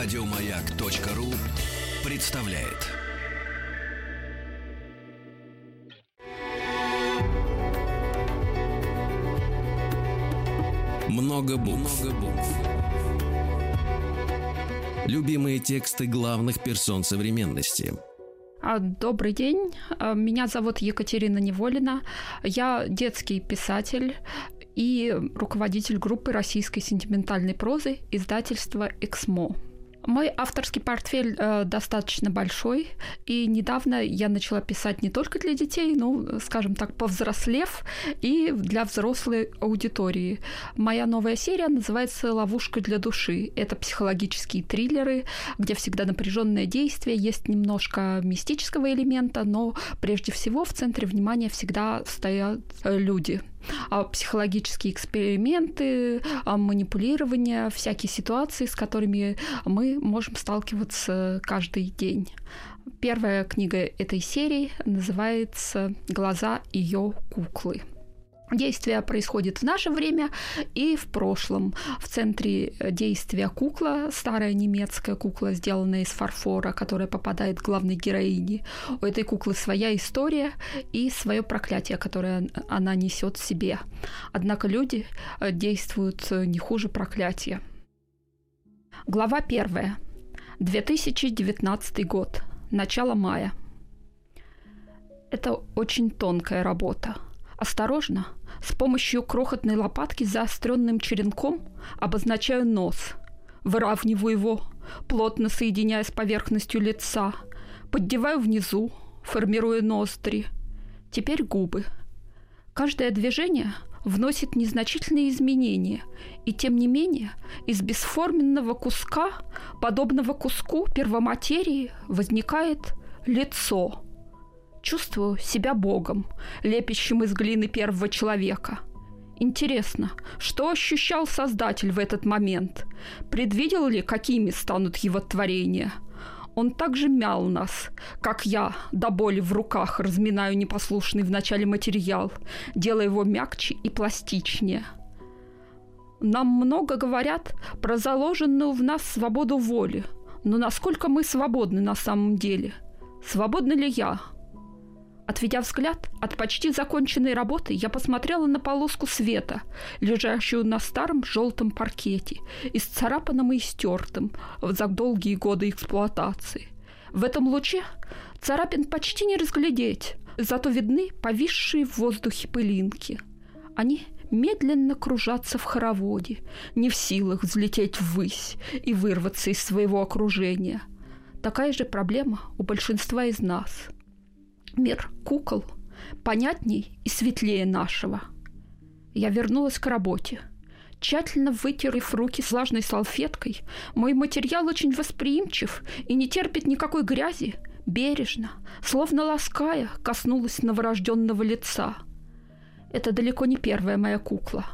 Радиомаяк.ру представляет. Много букв. Любимые тексты главных персон современности – а, добрый день, а, меня зовут Екатерина Неволина, я детский писатель и руководитель группы российской сентиментальной прозы издательства «Эксмо». Мой авторский портфель э, достаточно большой, и недавно я начала писать не только для детей, но, скажем так, повзрослев, и для взрослой аудитории. Моя новая серия называется «Ловушка для души». Это психологические триллеры, где всегда напряженное действие, есть немножко мистического элемента, но прежде всего в центре внимания всегда стоят люди – а психологические эксперименты, а манипулирование, всякие ситуации, с которыми мы можем сталкиваться каждый день. Первая книга этой серии называется «Глаза ее куклы». Действие происходит в наше время и в прошлом. В центре действия кукла, старая немецкая кукла, сделанная из фарфора, которая попадает к главной героине. У этой куклы своя история и свое проклятие, которое она несет в себе. Однако люди э, действуют э, не хуже проклятия. Глава первая. 2019 год. Начало мая. Это очень тонкая работа – Осторожно, с помощью крохотной лопатки с заостренным черенком обозначаю нос, выравниваю его, плотно соединяя с поверхностью лица, поддеваю внизу, формируя ноздри. Теперь губы. Каждое движение вносит незначительные изменения, и тем не менее из бесформенного куска, подобного куску первоматерии, возникает лицо – Чувствую себя богом, лепящим из глины первого человека. Интересно, что ощущал Создатель в этот момент? Предвидел ли, какими станут его творения? Он также мял нас, как я, до боли в руках разминаю непослушный в начале материал, делая его мягче и пластичнее. Нам много говорят про заложенную в нас свободу воли, но насколько мы свободны на самом деле? Свободна ли я? Отведя взгляд от почти законченной работы, я посмотрела на полоску света, лежащую на старом желтом паркете, исцарапанном и стертым за долгие годы эксплуатации. В этом луче царапин почти не разглядеть, зато видны повисшие в воздухе пылинки. Они медленно кружатся в хороводе, не в силах взлететь ввысь и вырваться из своего окружения. Такая же проблема у большинства из нас – мир кукол понятней и светлее нашего. Я вернулась к работе. Тщательно вытерев руки влажной салфеткой, мой материал очень восприимчив и не терпит никакой грязи, бережно, словно лаская, коснулась новорожденного лица. Это далеко не первая моя кукла.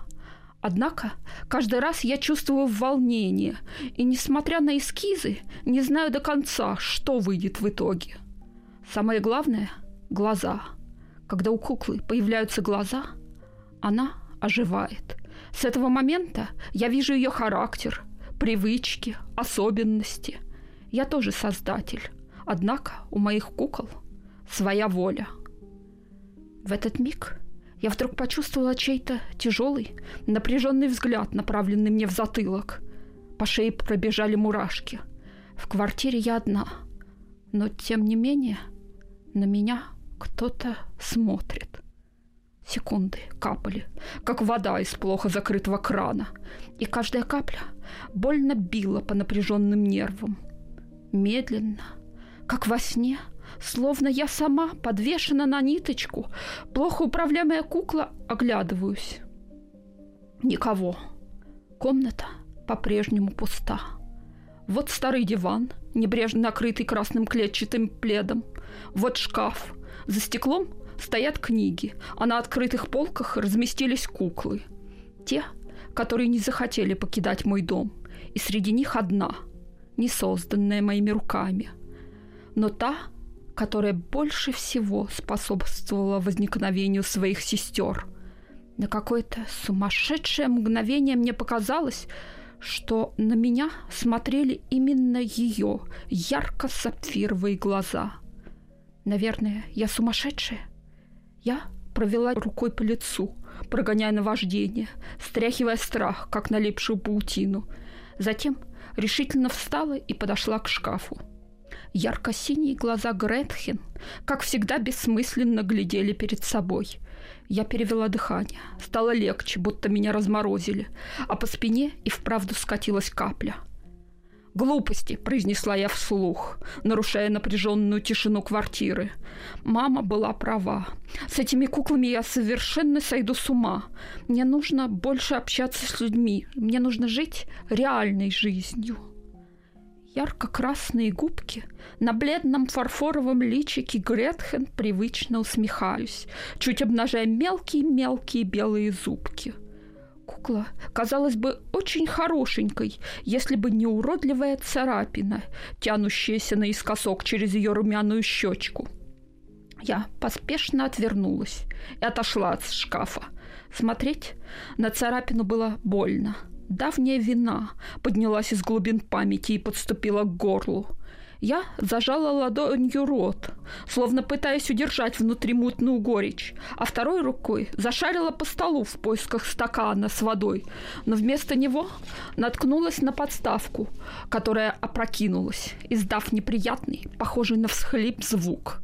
Однако каждый раз я чувствую волнение, и, несмотря на эскизы, не знаю до конца, что выйдет в итоге. Самое главное – глаза. Когда у куклы появляются глаза, она оживает. С этого момента я вижу ее характер, привычки, особенности. Я тоже создатель. Однако у моих кукол своя воля. В этот миг я вдруг почувствовала чей-то тяжелый, напряженный взгляд, направленный мне в затылок. По шее пробежали мурашки. В квартире я одна, но тем не менее на меня кто-то смотрит. Секунды капали, как вода из плохо закрытого крана, и каждая капля больно била по напряженным нервам. Медленно, как во сне, словно я сама подвешена на ниточку, плохо управляемая кукла, оглядываюсь. Никого. Комната по-прежнему пуста. Вот старый диван, небрежно накрытый красным клетчатым пледом. Вот шкаф, за стеклом стоят книги, а на открытых полках разместились куклы. Те, которые не захотели покидать мой дом, и среди них одна, не созданная моими руками, но та, которая больше всего способствовала возникновению своих сестер. На какое-то сумасшедшее мгновение мне показалось, что на меня смотрели именно ее ярко-сапфировые глаза. Наверное, я сумасшедшая? Я провела рукой по лицу, прогоняя наваждение, стряхивая страх, как налипшую паутину. Затем решительно встала и подошла к шкафу. Ярко-синие глаза Гретхен, как всегда, бессмысленно глядели перед собой. Я перевела дыхание. Стало легче, будто меня разморозили, а по спине и вправду скатилась капля. «Глупости», — произнесла я вслух, нарушая напряженную тишину квартиры. Мама была права. С этими куклами я совершенно сойду с ума. Мне нужно больше общаться с людьми. Мне нужно жить реальной жизнью ярко-красные губки, на бледном фарфоровом личике Гретхен привычно усмехаюсь, чуть обнажая мелкие-мелкие белые зубки. Кукла казалась бы очень хорошенькой, если бы не уродливая царапина, тянущаяся наискосок через ее румяную щечку. Я поспешно отвернулась и отошла от шкафа. Смотреть на царапину было больно – Давняя вина поднялась из глубин памяти и подступила к горлу. Я зажала ладонью рот, словно пытаясь удержать внутри мутную горечь, а второй рукой зашарила по столу в поисках стакана с водой, но вместо него наткнулась на подставку, которая опрокинулась, издав неприятный, похожий на всхлип звук.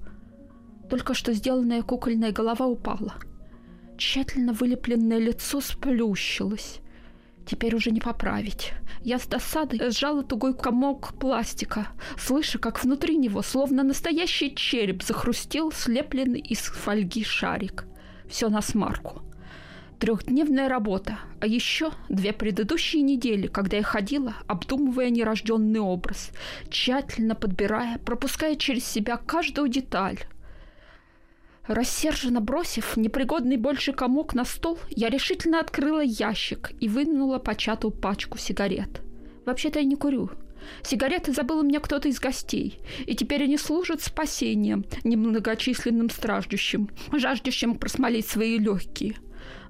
Только что сделанная кукольная голова упала. Тщательно вылепленное лицо сплющилось. Теперь уже не поправить. Я с досадой сжала тугой комок пластика, слыша, как внутри него, словно настоящий череп, захрустел слепленный из фольги шарик. Все на смарку. Трехдневная работа, а еще две предыдущие недели, когда я ходила, обдумывая нерожденный образ, тщательно подбирая, пропуская через себя каждую деталь, Рассерженно бросив непригодный больше комок на стол, я решительно открыла ящик и вынула початую пачку сигарет. Вообще-то я не курю. Сигареты забыл у меня кто-то из гостей, и теперь они служат спасением немногочисленным страждущим, жаждущим просмолить свои легкие.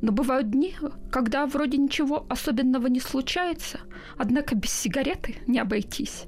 Но бывают дни, когда вроде ничего особенного не случается, однако без сигареты не обойтись.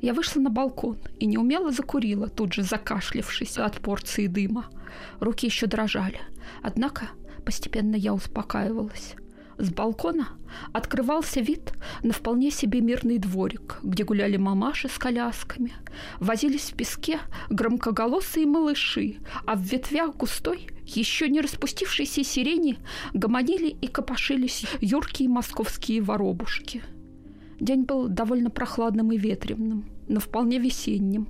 Я вышла на балкон и неумело закурила, тут же закашлившись от порции дыма. Руки еще дрожали, однако постепенно я успокаивалась. С балкона открывался вид на вполне себе мирный дворик, где гуляли мамаши с колясками, возились в песке громкоголосые малыши, а в ветвях густой, еще не распустившейся сирени гомонили и копошились юркие московские воробушки. День был довольно прохладным и ветреным но вполне весенним.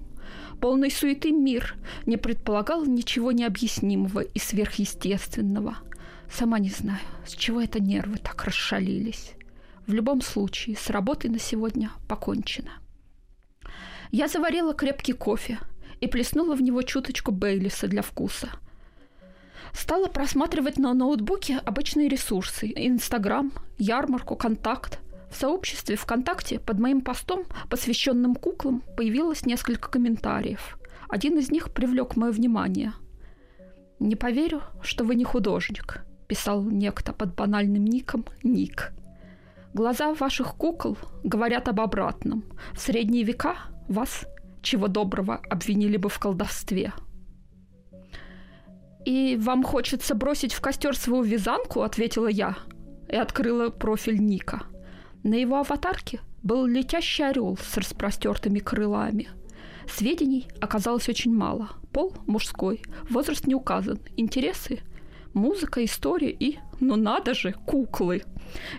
Полный суеты мир не предполагал ничего необъяснимого и сверхъестественного. Сама не знаю, с чего это нервы так расшалились. В любом случае, с работой на сегодня покончено. Я заварила крепкий кофе и плеснула в него чуточку Бейлиса для вкуса. Стала просматривать на ноутбуке обычные ресурсы – Инстаграм, ярмарку, контакт, в сообществе ВКонтакте под моим постом, посвященным куклам, появилось несколько комментариев. Один из них привлек мое внимание. «Не поверю, что вы не художник», – писал некто под банальным ником Ник. «Глаза ваших кукол говорят об обратном. В средние века вас, чего доброго, обвинили бы в колдовстве». «И вам хочется бросить в костер свою вязанку?» – ответила я и открыла профиль Ника – на его аватарке был летящий орел с распростертыми крылами. Сведений оказалось очень мало. Пол мужской, возраст не указан, интересы музыка, история и, ну надо же, куклы.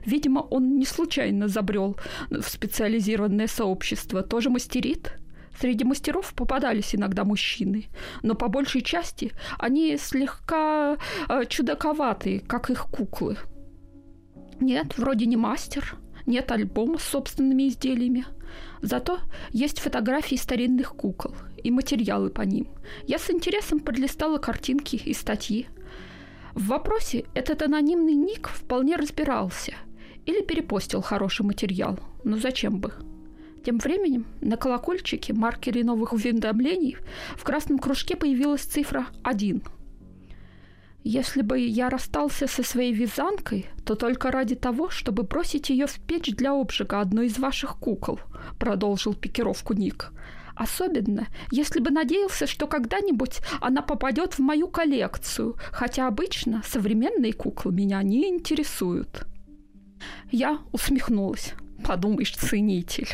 Видимо, он не случайно забрел в специализированное сообщество, тоже мастерит. Среди мастеров попадались иногда мужчины, но по большей части они слегка э, чудаковатые, как их куклы. Нет, вроде не мастер, нет альбома с собственными изделиями. Зато есть фотографии старинных кукол и материалы по ним. Я с интересом подлистала картинки и статьи. В вопросе этот анонимный ник вполне разбирался или перепостил хороший материал. Но зачем бы? Тем временем на колокольчике, маркере новых уведомлений, в красном кружке появилась цифра 1. Если бы я расстался со своей вязанкой, то только ради того, чтобы бросить ее в печь для обжига одной из ваших кукол, продолжил пикировку Ник. Особенно, если бы надеялся, что когда-нибудь она попадет в мою коллекцию, хотя обычно современные куклы меня не интересуют. Я усмехнулась. Подумаешь, ценитель.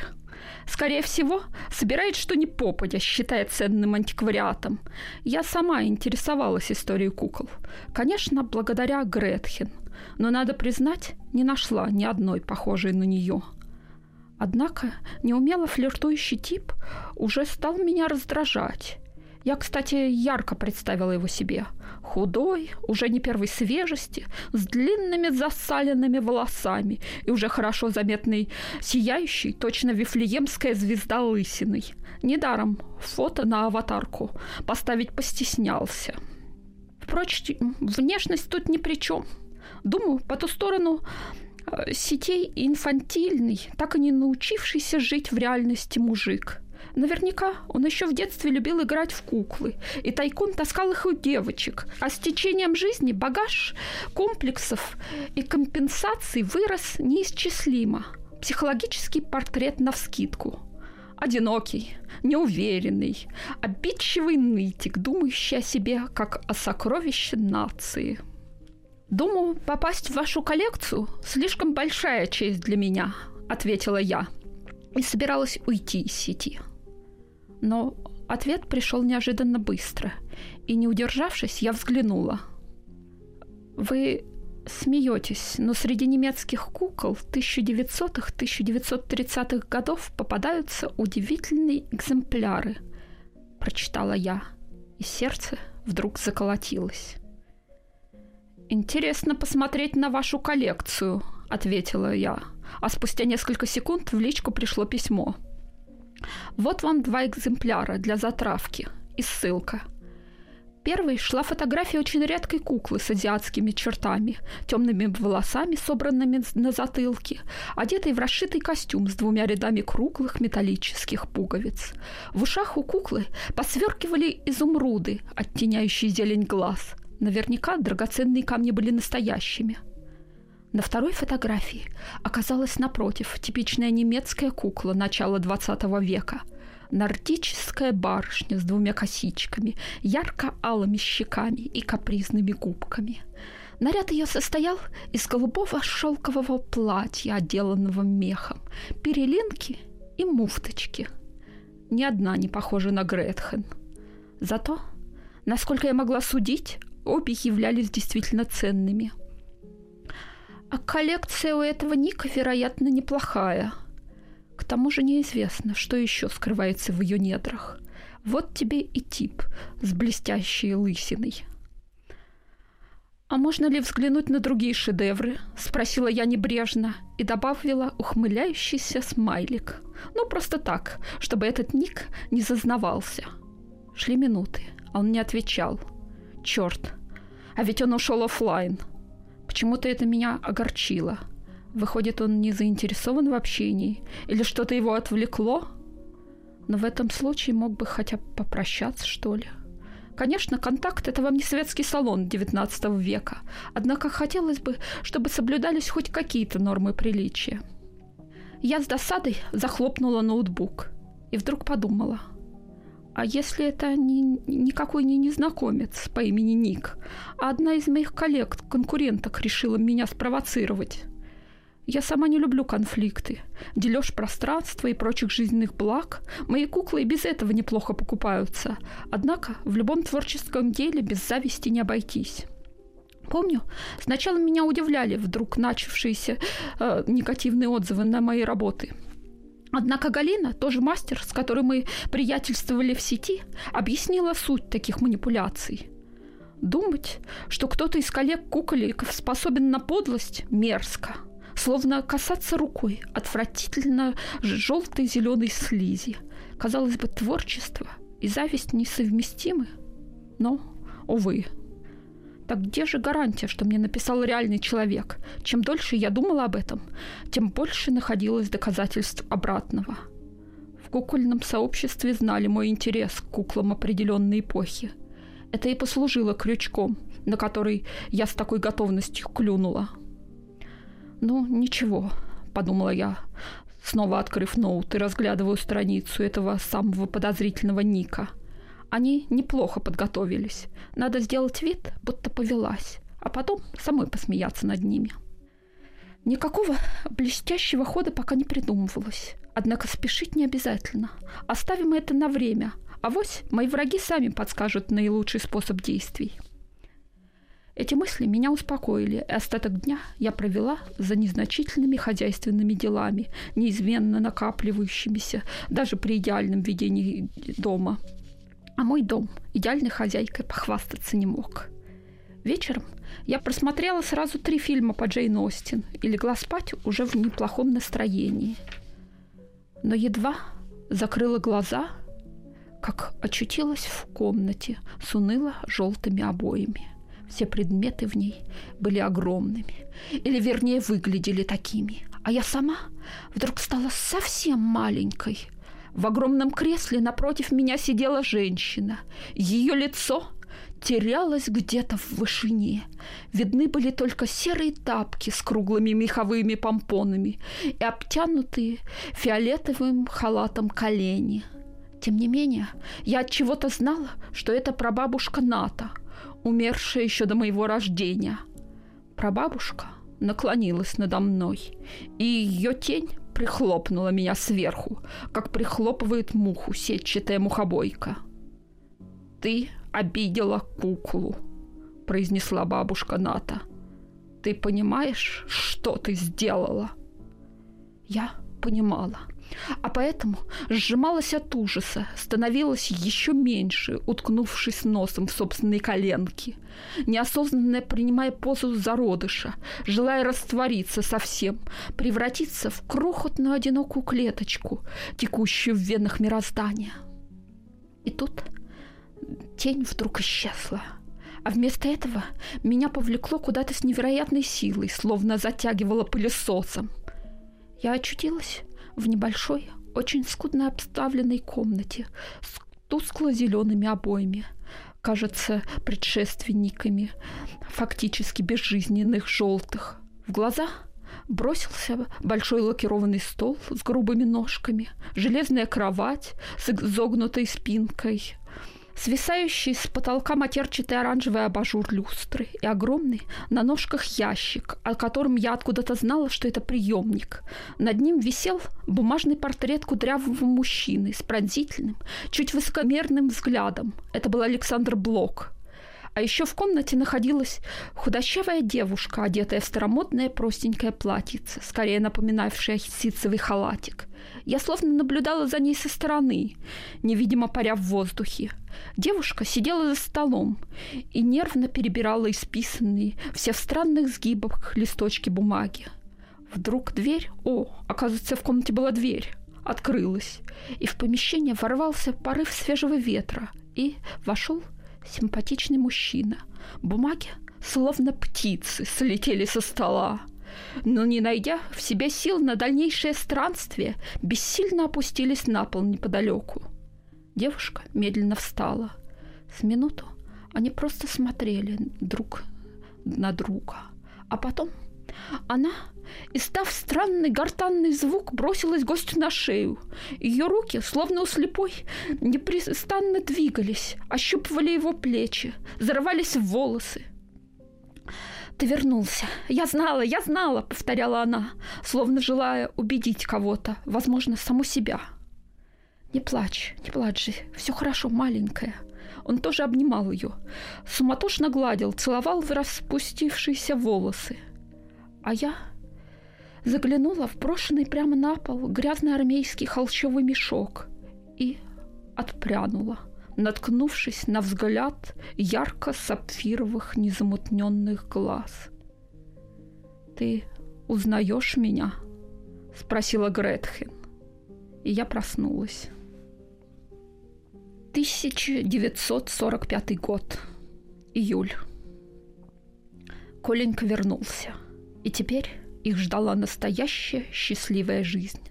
Скорее всего, собирает что ни попадя, считая ценным антиквариатом. Я сама интересовалась историей кукол. Конечно, благодаря Гретхен. Но, надо признать, не нашла ни одной похожей на нее. Однако неумело флиртующий тип уже стал меня раздражать. Я, кстати, ярко представила его себе. Худой, уже не первой свежести, с длинными засаленными волосами и уже хорошо заметный сияющий, точно вифлеемская звезда лысиной. Недаром фото на аватарку поставить постеснялся. Впрочем, внешность тут ни при чем. Думаю, по ту сторону э, сетей инфантильный, так и не научившийся жить в реальности мужик – Наверняка он еще в детстве любил играть в куклы и тайком таскал их у девочек. А с течением жизни багаж комплексов и компенсаций вырос неисчислимо. Психологический портрет навскидку. Одинокий, неуверенный, обидчивый нытик, думающий о себе как о сокровище нации. «Думаю, попасть в вашу коллекцию – слишком большая честь для меня», – ответила я и собиралась уйти из сети. Но ответ пришел неожиданно быстро, и, не удержавшись, я взглянула. «Вы смеетесь, но среди немецких кукол 1900-1930-х годов попадаются удивительные экземпляры», – прочитала я, и сердце вдруг заколотилось. «Интересно посмотреть на вашу коллекцию», – ответила я, а спустя несколько секунд в личку пришло письмо – вот вам два экземпляра для затравки и ссылка. Первой шла фотография очень редкой куклы с азиатскими чертами, темными волосами, собранными на затылке, одетой в расшитый костюм с двумя рядами круглых металлических пуговиц. В ушах у куклы посверкивали изумруды, оттеняющие зелень глаз. Наверняка драгоценные камни были настоящими – на второй фотографии оказалась напротив типичная немецкая кукла начала XX века. Нордическая барышня с двумя косичками, ярко-алыми щеками и капризными губками. Наряд ее состоял из голубого шелкового платья, отделанного мехом, перелинки и муфточки. Ни одна не похожа на Гретхен. Зато, насколько я могла судить, обе являлись действительно ценными – а коллекция у этого Ника, вероятно, неплохая. К тому же неизвестно, что еще скрывается в ее недрах. Вот тебе и тип с блестящей лысиной. «А можно ли взглянуть на другие шедевры?» – спросила я небрежно и добавила ухмыляющийся смайлик. Ну, просто так, чтобы этот ник не зазнавался. Шли минуты, а он не отвечал. Черт, а ведь он ушел офлайн – Почему-то это меня огорчило. Выходит, он не заинтересован в общении? Или что-то его отвлекло? Но в этом случае мог бы хотя бы попрощаться, что ли. Конечно, контакт – это вам не светский салон XIX века, однако хотелось бы, чтобы соблюдались хоть какие-то нормы приличия. Я с досадой захлопнула ноутбук и вдруг подумала – а если это не, никакой не незнакомец по имени Ник, а одна из моих коллег, конкуренток, решила меня спровоцировать? Я сама не люблю конфликты. Дележ пространства и прочих жизненных благ. Мои куклы и без этого неплохо покупаются. Однако в любом творческом деле без зависти не обойтись. Помню, сначала меня удивляли вдруг начавшиеся э, негативные отзывы на мои работы – Однако Галина, тоже мастер, с которой мы приятельствовали в сети, объяснила суть таких манипуляций. Думать, что кто-то из коллег-куколиков способен на подлость, мерзко. Словно касаться рукой отвратительно желтой зеленой слизи. Казалось бы, творчество и зависть несовместимы. Но, увы, так где же гарантия, что мне написал реальный человек? Чем дольше я думала об этом, тем больше находилось доказательств обратного. В кукольном сообществе знали мой интерес к куклам определенной эпохи. Это и послужило крючком, на который я с такой готовностью клюнула. «Ну, ничего», — подумала я, снова открыв ноут и разглядываю страницу этого самого подозрительного Ника. Они неплохо подготовились. Надо сделать вид, будто повелась, а потом самой посмеяться над ними. Никакого блестящего хода пока не придумывалось. Однако спешить не обязательно. Оставим это на время. А вось мои враги сами подскажут наилучший способ действий. Эти мысли меня успокоили, и остаток дня я провела за незначительными хозяйственными делами, неизменно накапливающимися даже при идеальном ведении дома. А мой дом идеальной хозяйкой похвастаться не мог. Вечером я просмотрела сразу три фильма по Джейн Остин и легла спать уже в неплохом настроении. Но едва закрыла глаза, как очутилась в комнате с уныло желтыми обоями. Все предметы в ней были огромными, или вернее выглядели такими. А я сама вдруг стала совсем маленькой. В огромном кресле напротив меня сидела женщина. Ее лицо терялось где-то в вышине. Видны были только серые тапки с круглыми меховыми помпонами и обтянутые фиолетовым халатом колени. Тем не менее, я от чего-то знала, что это прабабушка Ната, умершая еще до моего рождения. Прабабушка наклонилась надо мной, и ее тень прихлопнула меня сверху, как прихлопывает муху сетчатая мухобойка. «Ты обидела куклу», — произнесла бабушка Ната. «Ты понимаешь, что ты сделала?» Я понимала а поэтому сжималась от ужаса, становилась еще меньше, уткнувшись носом в собственные коленки, неосознанно принимая позу зародыша, желая раствориться совсем, превратиться в крохотную одинокую клеточку, текущую в венах мироздания. И тут тень вдруг исчезла. А вместо этого меня повлекло куда-то с невероятной силой, словно затягивало пылесосом. Я очутилась в небольшой, очень скудно обставленной комнате с тускло-зелеными обоями, кажется, предшественниками фактически безжизненных желтых. В глаза бросился большой лакированный стол с грубыми ножками, железная кровать с изогнутой спинкой, свисающий с потолка матерчатый оранжевый абажур люстры и огромный на ножках ящик, о котором я откуда-то знала, что это приемник. Над ним висел бумажный портрет кудрявого мужчины с пронзительным, чуть высокомерным взглядом. Это был Александр Блок, а еще в комнате находилась худощавая девушка, одетая в старомодное простенькое платьице, скорее напоминавшее ситцевый халатик. Я словно наблюдала за ней со стороны, невидимо паря в воздухе. Девушка сидела за столом и нервно перебирала исписанные, все в странных сгибах листочки бумаги. Вдруг дверь, о, оказывается, в комнате была дверь, открылась, и в помещение ворвался порыв свежего ветра, и вошел симпатичный мужчина. Бумаги, словно птицы, слетели со стола. Но не найдя в себе сил на дальнейшее странствие, бессильно опустились на пол неподалеку. Девушка медленно встала. С минуту они просто смотрели друг на друга. А потом она, издав странный гортанный звук, бросилась гостю на шею. Ее руки, словно у слепой, непрестанно двигались, ощупывали его плечи, зарывались в волосы. «Ты вернулся. Я знала, я знала!» — повторяла она, словно желая убедить кого-то, возможно, саму себя. «Не плачь, не плачь же, все хорошо, маленькая». Он тоже обнимал ее, суматошно гладил, целовал в распустившиеся волосы — а я заглянула в брошенный прямо на пол грязный армейский холщовый мешок и отпрянула, наткнувшись на взгляд ярко-сапфировых незамутненных глаз. «Ты узнаешь меня?» — спросила Гретхен. И я проснулась. 1945 год. Июль. Коленька вернулся. И теперь их ждала настоящая счастливая жизнь.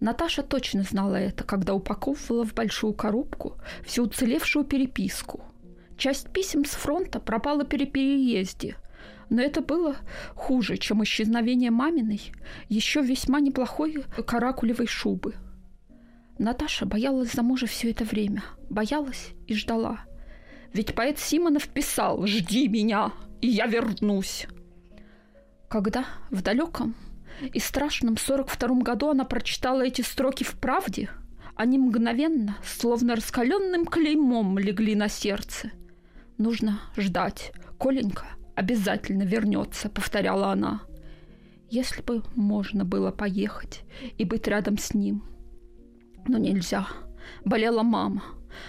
Наташа точно знала это, когда упаковывала в большую коробку всю уцелевшую переписку. Часть писем с фронта пропала при переезде, но это было хуже, чем исчезновение маминой, еще весьма неплохой каракулевой шубы. Наташа боялась за мужа все это время, боялась и ждала. Ведь поэт Симонов писал «Жди меня, и я вернусь». Когда в далеком и страшном 42 году она прочитала эти строки в «Правде», они мгновенно, словно раскаленным клеймом, легли на сердце. «Нужно ждать. Коленька обязательно вернется», — повторяла она. «Если бы можно было поехать и быть рядом с ним. Но нельзя. Болела мама.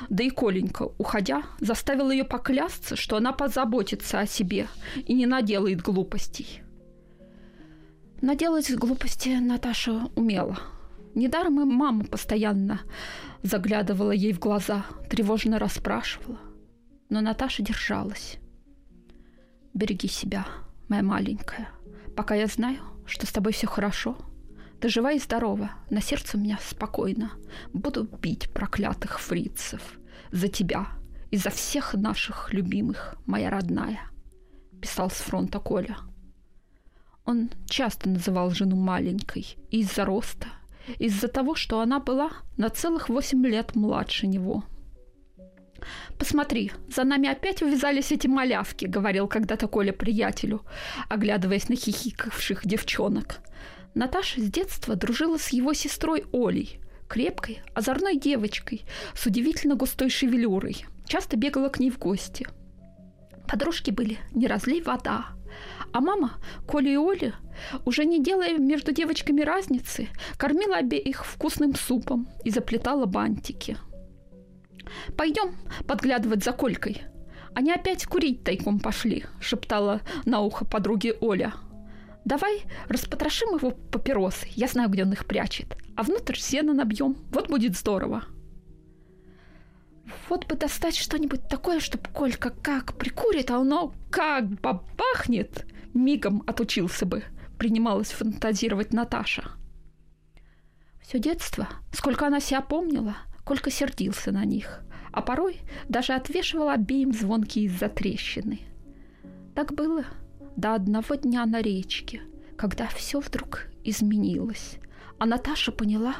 Да и Коленька, уходя, заставила ее поклясться, что она позаботится о себе и не наделает глупостей». Наделать глупости Наташа умела. Недаром и мама постоянно заглядывала ей в глаза, тревожно расспрашивала. Но Наташа держалась. «Береги себя, моя маленькая, пока я знаю, что с тобой все хорошо. Ты жива и здорова, на сердце у меня спокойно. Буду бить проклятых фрицев за тебя и за всех наших любимых, моя родная», — писал с фронта Коля — он часто называл жену маленькой из-за роста, из-за того, что она была на целых восемь лет младше него. «Посмотри, за нами опять увязались эти малявки», — говорил когда-то Коля приятелю, оглядываясь на хихикавших девчонок. Наташа с детства дружила с его сестрой Олей, крепкой, озорной девочкой с удивительно густой шевелюрой. Часто бегала к ней в гости. Подружки были «Не разлей вода», а мама, Коля и Оля, уже не делая между девочками разницы, кормила обеих вкусным супом и заплетала бантики. «Пойдем подглядывать за Колькой. Они опять курить тайком пошли», — шептала на ухо подруге Оля. «Давай распотрошим его папиросы, я знаю, где он их прячет, а внутрь сено набьем, вот будет здорово». Вот бы достать что-нибудь такое, чтобы Колька как прикурит, а оно как бабахнет, мигом отучился бы, принималась фантазировать Наташа. Все детство, сколько она себя помнила, Колька сердился на них, а порой даже отвешивал обеим звонки из-за трещины. Так было до одного дня на речке, когда все вдруг изменилось, а Наташа поняла,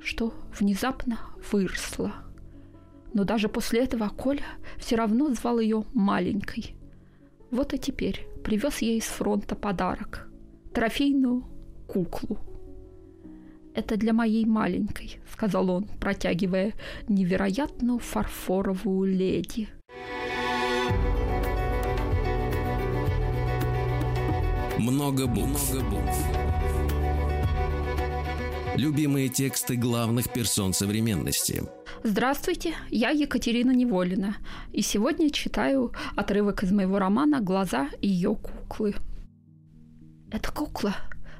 что внезапно выросла – но даже после этого Коля все равно звал ее маленькой. Вот и теперь привез ей из фронта подарок. Трофейную куклу. «Это для моей маленькой», — сказал он, протягивая невероятную фарфоровую леди. Много букв. Много букв. Любимые тексты главных персон современности – Здравствуйте, я Екатерина Неволина, и сегодня читаю отрывок из моего романа «Глаза ее куклы». Эта кукла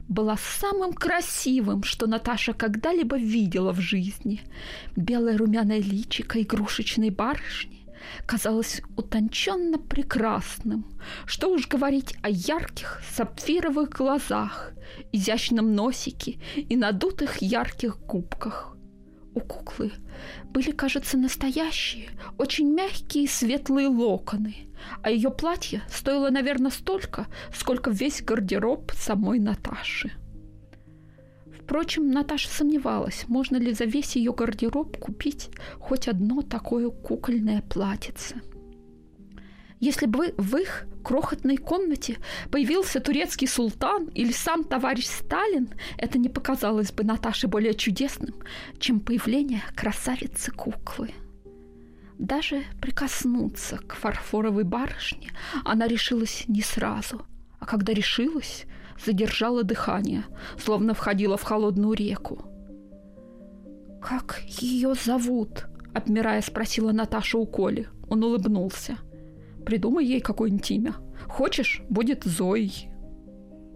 была самым красивым, что Наташа когда-либо видела в жизни. Белое румяное личико игрушечной барышни казалось утонченно прекрасным. Что уж говорить о ярких сапфировых глазах, изящном носике и надутых ярких губках у куклы были, кажется, настоящие, очень мягкие светлые локоны, а ее платье стоило, наверное, столько, сколько весь гардероб самой Наташи. Впрочем, Наташа сомневалась, можно ли за весь ее гардероб купить хоть одно такое кукольное платьице – если бы в их крохотной комнате появился турецкий султан или сам товарищ Сталин, это не показалось бы Наташе более чудесным, чем появление красавицы-куклы. Даже прикоснуться к фарфоровой барышне она решилась не сразу, а когда решилась, задержала дыхание, словно входила в холодную реку. «Как ее зовут?» — обмирая спросила Наташа у Коли. Он улыбнулся — Придумай ей какое-нибудь имя. Хочешь, будет Зоей.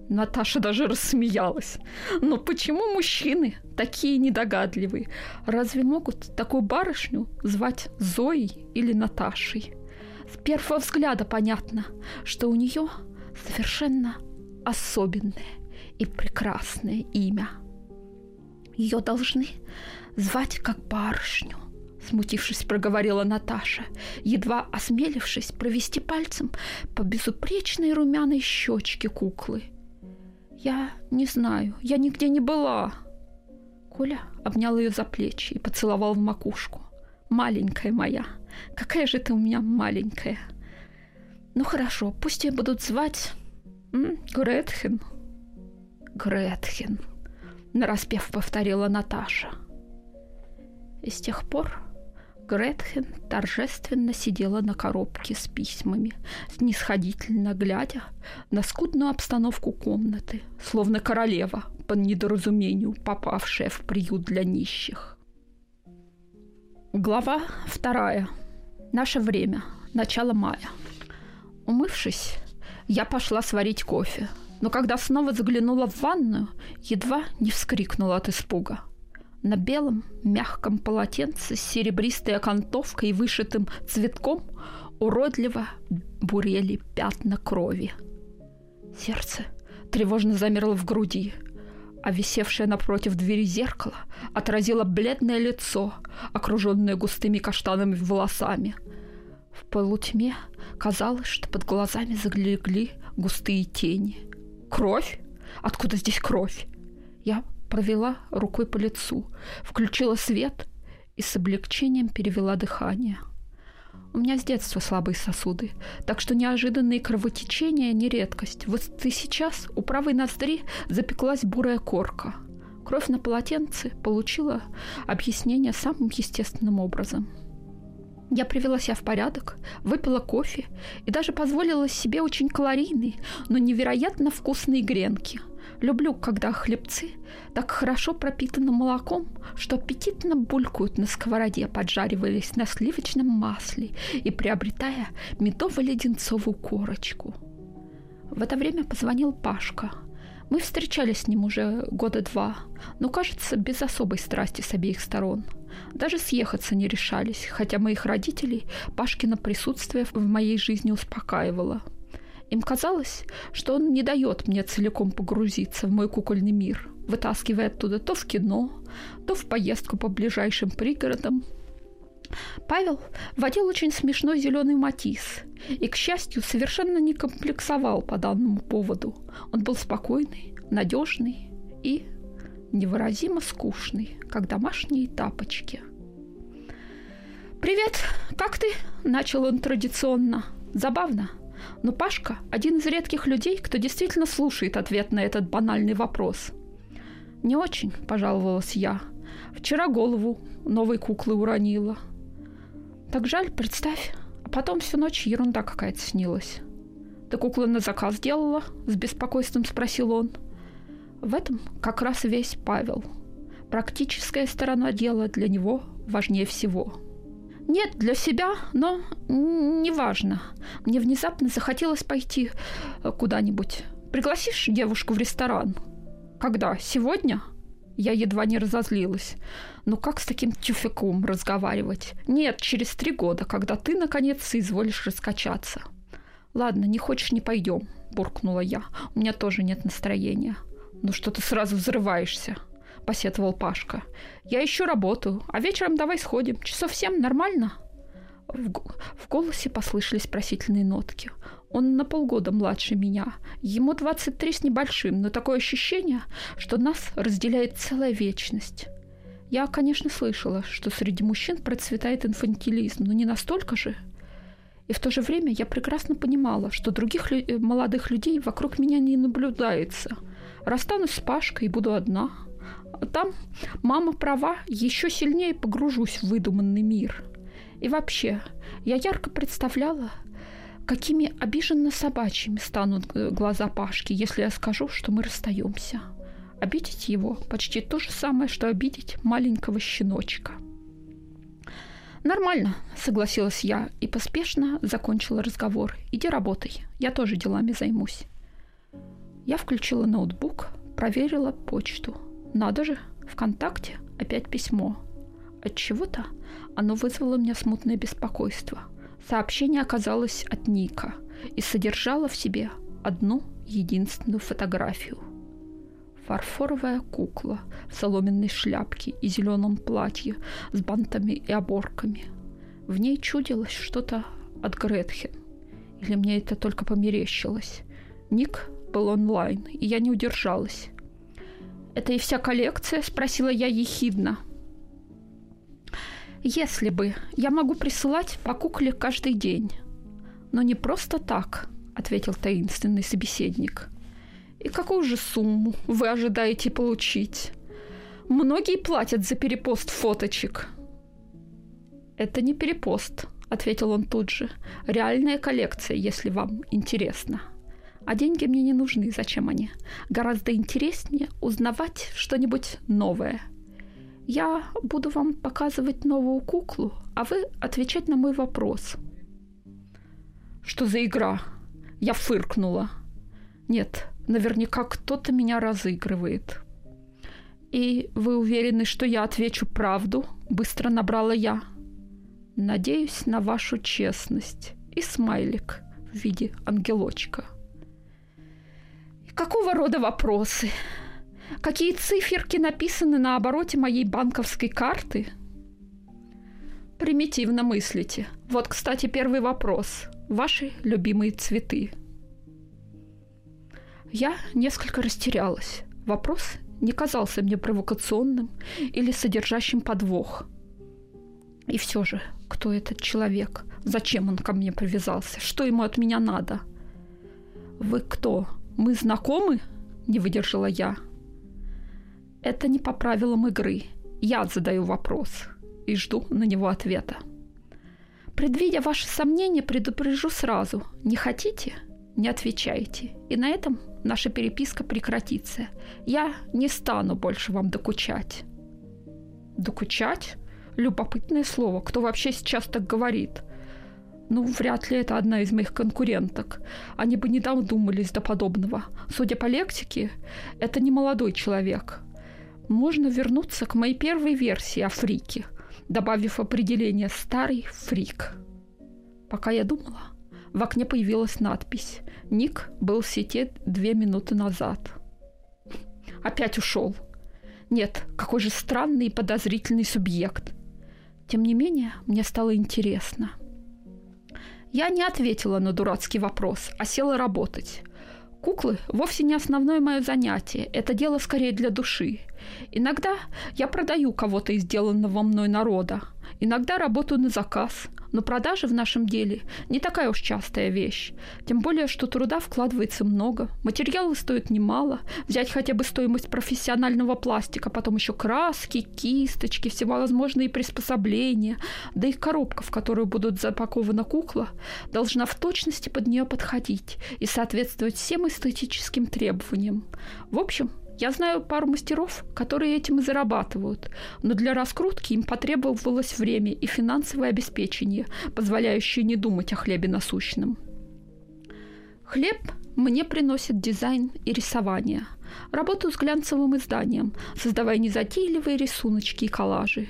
Наташа даже рассмеялась. Но почему мужчины такие недогадливые? Разве могут такую барышню звать Зоей или Наташей? С первого взгляда понятно, что у нее совершенно особенное и прекрасное имя. Ее должны звать как барышню, смутившись, проговорила Наташа, едва осмелившись провести пальцем по безупречной румяной щечке куклы. «Я не знаю, я нигде не была». Коля обнял ее за плечи и поцеловал в макушку. «Маленькая моя, какая же ты у меня маленькая!» «Ну хорошо, пусть ее будут звать М? Гретхен». «Гретхен», — нараспев повторила Наташа. И с тех пор Гретхен торжественно сидела на коробке с письмами, снисходительно глядя на скудную обстановку комнаты, словно королева по недоразумению, попавшая в приют для нищих. Глава вторая. Наше время. Начало мая. Умывшись, я пошла сварить кофе, но когда снова заглянула в ванную, едва не вскрикнула от испуга – на белом мягком полотенце с серебристой окантовкой и вышитым цветком уродливо бурели пятна крови. Сердце тревожно замерло в груди, а висевшее напротив двери зеркало отразило бледное лицо, окруженное густыми каштанами волосами. В полутьме казалось, что под глазами заглегли густые тени. Кровь? Откуда здесь кровь? Я провела рукой по лицу, включила свет и с облегчением перевела дыхание. У меня с детства слабые сосуды, так что неожиданные кровотечения не редкость. Вот и сейчас у правой ноздри запеклась бурая корка. Кровь на полотенце получила объяснение самым естественным образом. Я привела себя в порядок, выпила кофе и даже позволила себе очень калорийные, но невероятно вкусные гренки – Люблю, когда хлебцы так хорошо пропитаны молоком, что аппетитно булькают на сковороде, поджариваясь на сливочном масле и приобретая медово-леденцовую корочку. В это время позвонил Пашка. Мы встречались с ним уже года два, но, кажется, без особой страсти с обеих сторон. Даже съехаться не решались, хотя моих родителей Пашкино присутствие в моей жизни успокаивало – им казалось, что он не дает мне целиком погрузиться в мой кукольный мир, вытаскивая оттуда то в кино, то в поездку по ближайшим пригородам. Павел водил очень смешной зеленый матис и, к счастью, совершенно не комплексовал по данному поводу. Он был спокойный, надежный и невыразимо скучный, как домашние тапочки. «Привет, как ты?» – начал он традиционно. «Забавно, но Пашка – один из редких людей, кто действительно слушает ответ на этот банальный вопрос. «Не очень», – пожаловалась я. «Вчера голову новой куклы уронила». «Так жаль, представь. А потом всю ночь ерунда какая-то снилась». «Ты куклы на заказ делала?» – с беспокойством спросил он. В этом как раз весь Павел. Практическая сторона дела для него важнее всего – нет, для себя, но неважно. Мне внезапно захотелось пойти э, куда-нибудь. Пригласишь девушку в ресторан? Когда? Сегодня? Я едва не разозлилась. Ну как с таким тюфяком разговаривать? Нет, через три года, когда ты, наконец, соизволишь раскачаться. Ладно, не хочешь, не пойдем, буркнула я. У меня тоже нет настроения. Ну что ты сразу взрываешься? посетовал Пашка. «Я еще работаю, а вечером давай сходим. Часов семь нормально?» В, в голосе послышались просительные нотки. Он на полгода младше меня. Ему 23 с небольшим, но такое ощущение, что нас разделяет целая вечность. Я, конечно, слышала, что среди мужчин процветает инфантилизм, но не настолько же. И в то же время я прекрасно понимала, что других лю- молодых людей вокруг меня не наблюдается. Расстанусь с Пашкой и буду одна – там мама права, еще сильнее погружусь в выдуманный мир. И вообще, я ярко представляла, какими обиженно собачьими станут глаза Пашки, если я скажу, что мы расстаемся. Обидеть его почти то же самое, что обидеть маленького щеночка. «Нормально», — согласилась я и поспешно закончила разговор. «Иди работай, я тоже делами займусь». Я включила ноутбук, проверила почту — надо же, ВКонтакте опять письмо. От чего-то оно вызвало у меня смутное беспокойство. Сообщение оказалось от Ника и содержало в себе одну единственную фотографию. Фарфоровая кукла в соломенной шляпке и зеленом платье с бантами и оборками. В ней чудилось что-то от Гретхен. Или мне это только померещилось. Ник был онлайн, и я не удержалась. «Это и вся коллекция?» – спросила я ехидно. «Если бы. Я могу присылать по кукле каждый день. Но не просто так», – ответил таинственный собеседник. «И какую же сумму вы ожидаете получить? Многие платят за перепост фоточек». «Это не перепост», — ответил он тут же. «Реальная коллекция, если вам интересно». А деньги мне не нужны. Зачем они? Гораздо интереснее узнавать что-нибудь новое. Я буду вам показывать новую куклу, а вы отвечать на мой вопрос. Что за игра? Я фыркнула. Нет, наверняка кто-то меня разыгрывает. И вы уверены, что я отвечу правду? Быстро набрала я. Надеюсь на вашу честность. И смайлик в виде ангелочка. Какого рода вопросы? Какие циферки написаны на обороте моей банковской карты? Примитивно мыслите. Вот, кстати, первый вопрос. Ваши любимые цветы. Я несколько растерялась. Вопрос не казался мне провокационным или содержащим подвох. И все же, кто этот человек? Зачем он ко мне привязался? Что ему от меня надо? Вы кто? «Мы знакомы?» – не выдержала я. «Это не по правилам игры. Я задаю вопрос и жду на него ответа. Предвидя ваши сомнения, предупрежу сразу. Не хотите – не отвечайте. И на этом наша переписка прекратится. Я не стану больше вам докучать». «Докучать?» Любопытное слово. Кто вообще сейчас так говорит? Ну, вряд ли это одна из моих конкуренток. Они бы не додумались до подобного. Судя по лексике, это не молодой человек. Можно вернуться к моей первой версии о фрике, добавив определение «старый фрик». Пока я думала, в окне появилась надпись «Ник был в сети две минуты назад». Опять ушел. Нет, какой же странный и подозрительный субъект. Тем не менее, мне стало интересно – я не ответила на дурацкий вопрос, а села работать. Куклы вовсе не основное мое занятие, это дело скорее для души. Иногда я продаю кого-то из сделанного мной народа, иногда работаю на заказ, но продажи в нашем деле не такая уж частая вещь. Тем более, что труда вкладывается много, материалы стоят немало. Взять хотя бы стоимость профессионального пластика, потом еще краски, кисточки, всевозможные приспособления, да и коробка, в которую будут запакована кукла, должна в точности под нее подходить и соответствовать всем эстетическим требованиям. В общем, я знаю пару мастеров, которые этим и зарабатывают, но для раскрутки им потребовалось время и финансовое обеспечение, позволяющее не думать о хлебе насущном. Хлеб мне приносит дизайн и рисование. Работаю с глянцевым изданием, создавая незатейливые рисуночки и коллажи.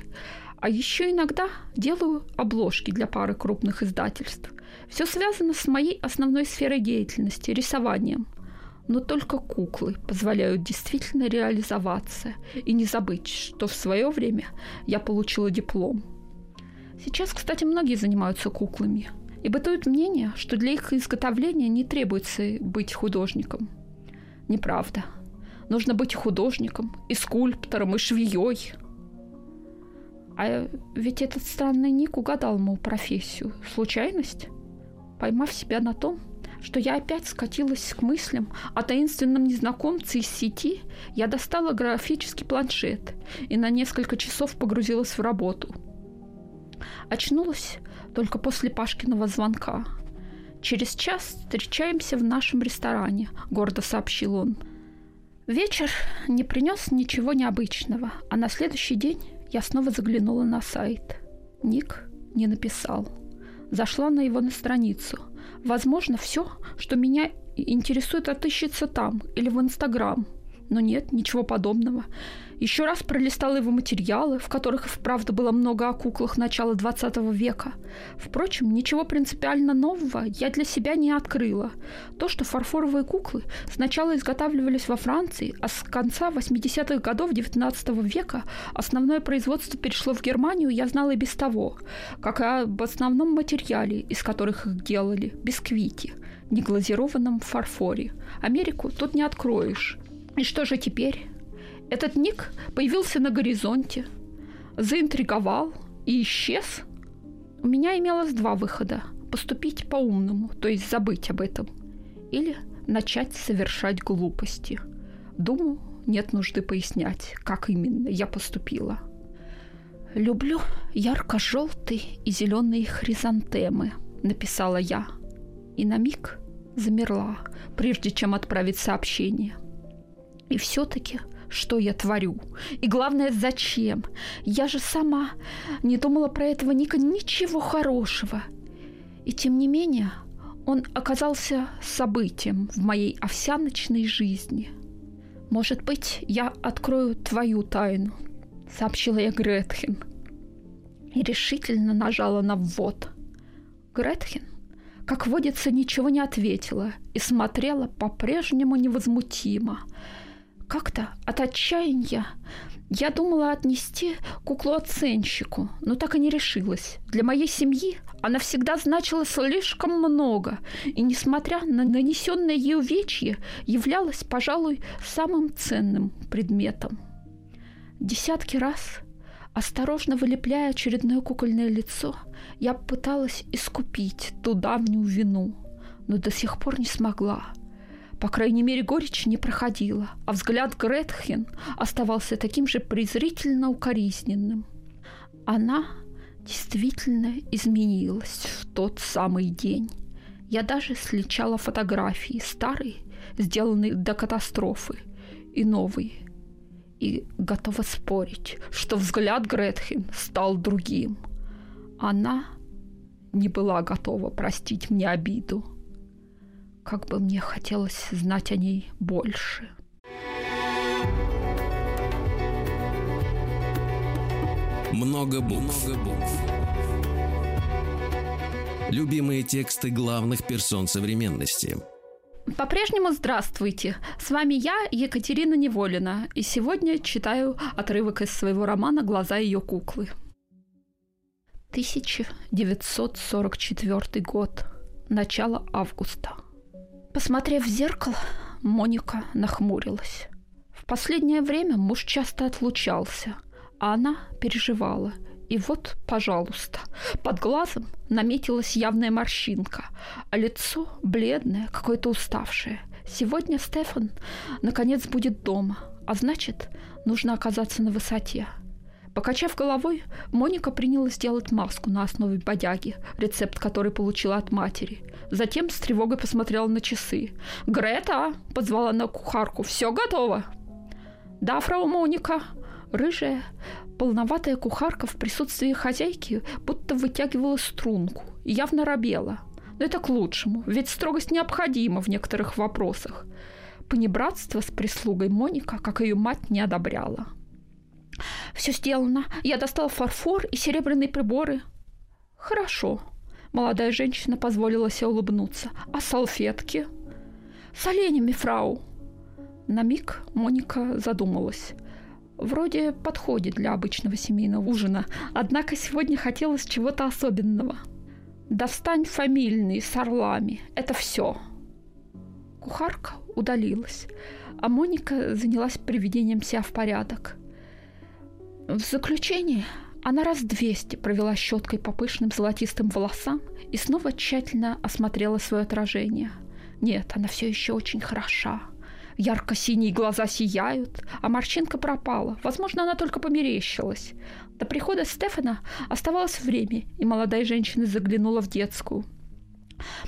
А еще иногда делаю обложки для пары крупных издательств. Все связано с моей основной сферой деятельности – рисованием – но только куклы позволяют действительно реализоваться и не забыть, что в свое время я получила диплом. Сейчас, кстати, многие занимаются куклами, и бытует мнение, что для их изготовления не требуется быть художником. Неправда. Нужно быть художником, и скульптором, и швеей. А ведь этот странный Ник угадал мою профессию. Случайность? Поймав себя на том, что я опять скатилась к мыслям о таинственном незнакомце из сети, я достала графический планшет и на несколько часов погрузилась в работу. Очнулась только после Пашкиного звонка. «Через час встречаемся в нашем ресторане», — гордо сообщил он. Вечер не принес ничего необычного, а на следующий день я снова заглянула на сайт. Ник не написал. Зашла на его на страницу — Возможно, все, что меня интересует, отыщется там или в Инстаграм. Но нет, ничего подобного. Еще раз пролистала его материалы, в которых вправду было много о куклах начала 20 века. Впрочем, ничего принципиально нового я для себя не открыла. То, что фарфоровые куклы сначала изготавливались во Франции, а с конца 80-х годов 19 века основное производство перешло в Германию, я знала и без того, как и об основном материале, из которых их делали – бисквити, неглазированном фарфоре. Америку тут не откроешь. И что же теперь? Этот ник появился на горизонте, заинтриговал и исчез. У меня имелось два выхода. Поступить по-умному, то есть забыть об этом. Или начать совершать глупости. Думаю, нет нужды пояснять, как именно я поступила. «Люблю ярко-желтые и зеленые хризантемы», — написала я. И на миг замерла, прежде чем отправить сообщение — и все-таки, что я творю? И главное, зачем? Я же сама не думала про этого Ника ничего хорошего. И тем не менее, он оказался событием в моей овсяночной жизни. «Может быть, я открою твою тайну», — сообщила я Гретхен. И решительно нажала на ввод. Гретхен, как водится, ничего не ответила и смотрела по-прежнему невозмутимо — как-то от отчаяния я думала отнести куклу оценщику, но так и не решилась. Для моей семьи она всегда значила слишком много, и, несмотря на нанесенное ей увечье, являлась, пожалуй, самым ценным предметом. Десятки раз, осторожно вылепляя очередное кукольное лицо, я пыталась искупить ту давнюю вину, но до сих пор не смогла – по крайней мере, горечь не проходила, а взгляд Гретхен оставался таким же презрительно укоризненным. Она действительно изменилась в тот самый день. Я даже сличала фотографии, старые, сделанные до катастрофы, и новые. И готова спорить, что взгляд Гретхен стал другим. Она не была готова простить мне обиду как бы мне хотелось знать о ней больше. Много букв. Много букв. Любимые тексты главных персон современности. По-прежнему здравствуйте. С вами я, Екатерина Неволина, и сегодня читаю отрывок из своего романа «Глаза ее куклы». 1944 год. Начало августа. Посмотрев в зеркало, Моника нахмурилась. В последнее время муж часто отлучался, а она переживала. И вот, пожалуйста, под глазом наметилась явная морщинка, а лицо бледное, какое-то уставшее. Сегодня Стефан наконец будет дома, а значит, нужно оказаться на высоте – Покачав головой, Моника принялась делать маску на основе бодяги, рецепт который получила от матери. Затем с тревогой посмотрела на часы. «Грета!» – позвала на кухарку. «Все готово!» «Да, фрау Моника!» Рыжая, полноватая кухарка в присутствии хозяйки будто вытягивала струнку и явно робела. Но это к лучшему, ведь строгость необходима в некоторых вопросах. Понебратство с прислугой Моника, как ее мать, не одобряла. Все сделано. Я достал фарфор и серебряные приборы. Хорошо. Молодая женщина позволила себе улыбнуться. А салфетки? С оленями, фрау. На миг Моника задумалась. Вроде подходит для обычного семейного ужина, однако сегодня хотелось чего-то особенного. Достань фамильные с орлами. Это все. Кухарка удалилась, а Моника занялась приведением себя в порядок – в заключение она раз двести провела щеткой по пышным золотистым волосам и снова тщательно осмотрела свое отражение. Нет, она все еще очень хороша. Ярко-синие глаза сияют, а морщинка пропала. Возможно, она только померещилась. До прихода Стефана оставалось время, и молодая женщина заглянула в детскую.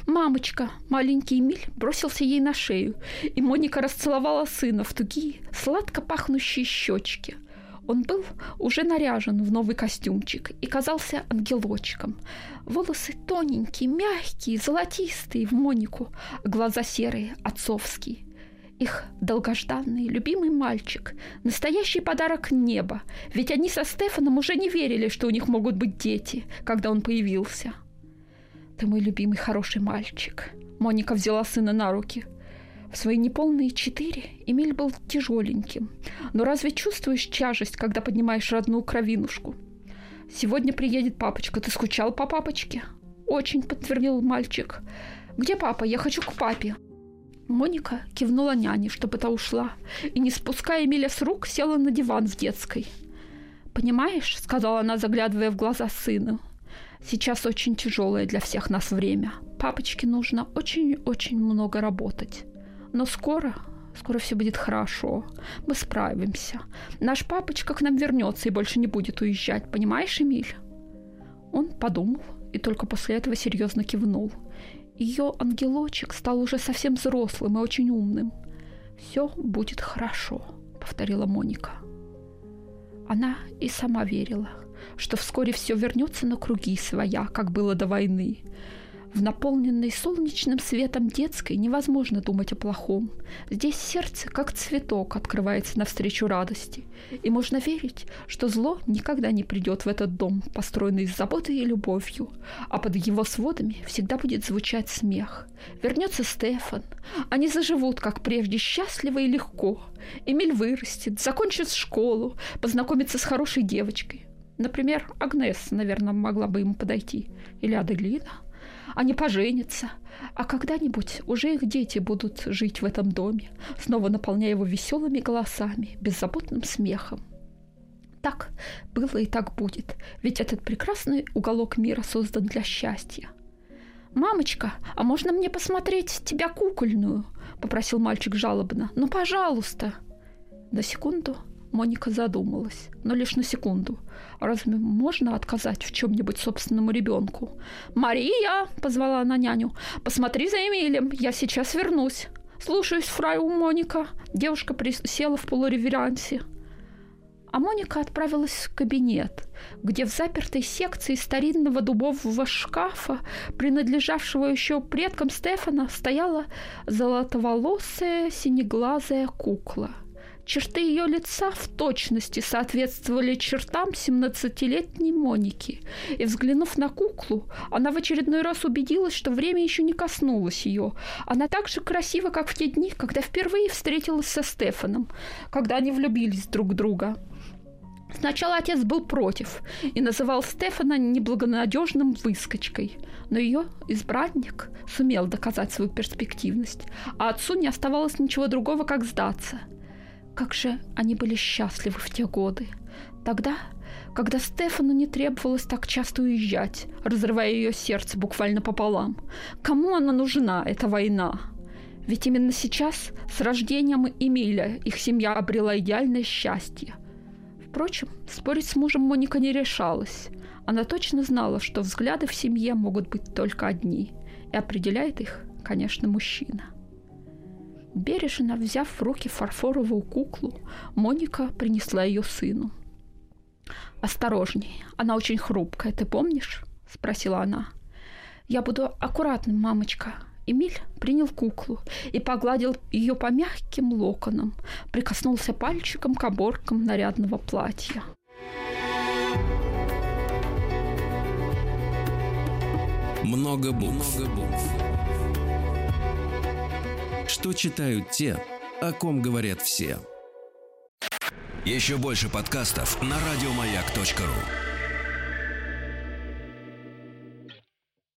«Мамочка!» Маленький Эмиль бросился ей на шею, и Моника расцеловала сына в тугие, сладко пахнущие щечки – он был уже наряжен в новый костюмчик и казался ангелочком. Волосы тоненькие, мягкие, золотистые в Монику, глаза серые, отцовские. Их долгожданный, любимый мальчик. Настоящий подарок неба. Ведь они со Стефаном уже не верили, что у них могут быть дети, когда он появился. Ты мой любимый хороший мальчик. Моника взяла сына на руки. В свои неполные четыре Эмиль был тяжеленьким. Но разве чувствуешь тяжесть, когда поднимаешь родную кровинушку? Сегодня приедет папочка. Ты скучал по папочке? Очень, подтвердил мальчик. Где папа? Я хочу к папе. Моника кивнула няне, чтобы та ушла, и, не спуская Эмиля с рук, села на диван в детской. «Понимаешь», — сказала она, заглядывая в глаза сыну, — «сейчас очень тяжелое для всех нас время. Папочке нужно очень-очень много работать. Но скоро, скоро все будет хорошо. Мы справимся. Наш папочка к нам вернется и больше не будет уезжать, понимаешь, Эмиль?» Он подумал и только после этого серьезно кивнул — ее ангелочек стал уже совсем взрослым и очень умным. «Все будет хорошо», — повторила Моника. Она и сама верила, что вскоре все вернется на круги своя, как было до войны, в наполненной солнечным светом детской невозможно думать о плохом. Здесь сердце, как цветок, открывается навстречу радости. И можно верить, что зло никогда не придет в этот дом, построенный с заботой и любовью, а под его сводами всегда будет звучать смех. Вернется Стефан. Они заживут, как прежде, счастливо и легко. Эмиль вырастет, закончит школу, познакомится с хорошей девочкой. Например, Агнес, наверное, могла бы ему подойти. Или Аделина они поженятся, а когда-нибудь уже их дети будут жить в этом доме, снова наполняя его веселыми голосами, беззаботным смехом. Так было и так будет, ведь этот прекрасный уголок мира создан для счастья. «Мамочка, а можно мне посмотреть тебя кукольную?» – попросил мальчик жалобно. «Ну, пожалуйста!» На секунду Моника задумалась, но лишь на секунду. Разве можно отказать в чем-нибудь собственному ребенку? «Мария!» – позвала она няню. «Посмотри за Эмилем, я сейчас вернусь». «Слушаюсь, фрау Моника». Девушка присела в полуреверансе. А Моника отправилась в кабинет, где в запертой секции старинного дубового шкафа, принадлежавшего еще предкам Стефана, стояла золотоволосая синеглазая кукла – Черты ее лица в точности соответствовали чертам 17-летней Моники. И взглянув на куклу, она в очередной раз убедилась, что время еще не коснулось ее. Она так же красива, как в те дни, когда впервые встретилась со Стефаном, когда они влюбились друг в друга. Сначала отец был против и называл Стефана неблагонадежным выскочкой, но ее избранник сумел доказать свою перспективность, а отцу не оставалось ничего другого, как сдаться – как же они были счастливы в те годы. Тогда, когда Стефану не требовалось так часто уезжать, разрывая ее сердце буквально пополам. Кому она нужна, эта война? Ведь именно сейчас, с рождением Эмиля, их семья обрела идеальное счастье. Впрочем, спорить с мужем Моника не решалась. Она точно знала, что взгляды в семье могут быть только одни, и определяет их, конечно, мужчина. Бережно взяв в руки фарфоровую куклу, Моника принесла ее сыну. «Осторожней, она очень хрупкая, ты помнишь?» – спросила она. «Я буду аккуратным, мамочка». Эмиль принял куклу и погладил ее по мягким локонам, прикоснулся пальчиком к оборкам нарядного платья. Много букв. Много букв. Что читают те, о ком говорят все. Еще больше подкастов на радиомаяк.ру.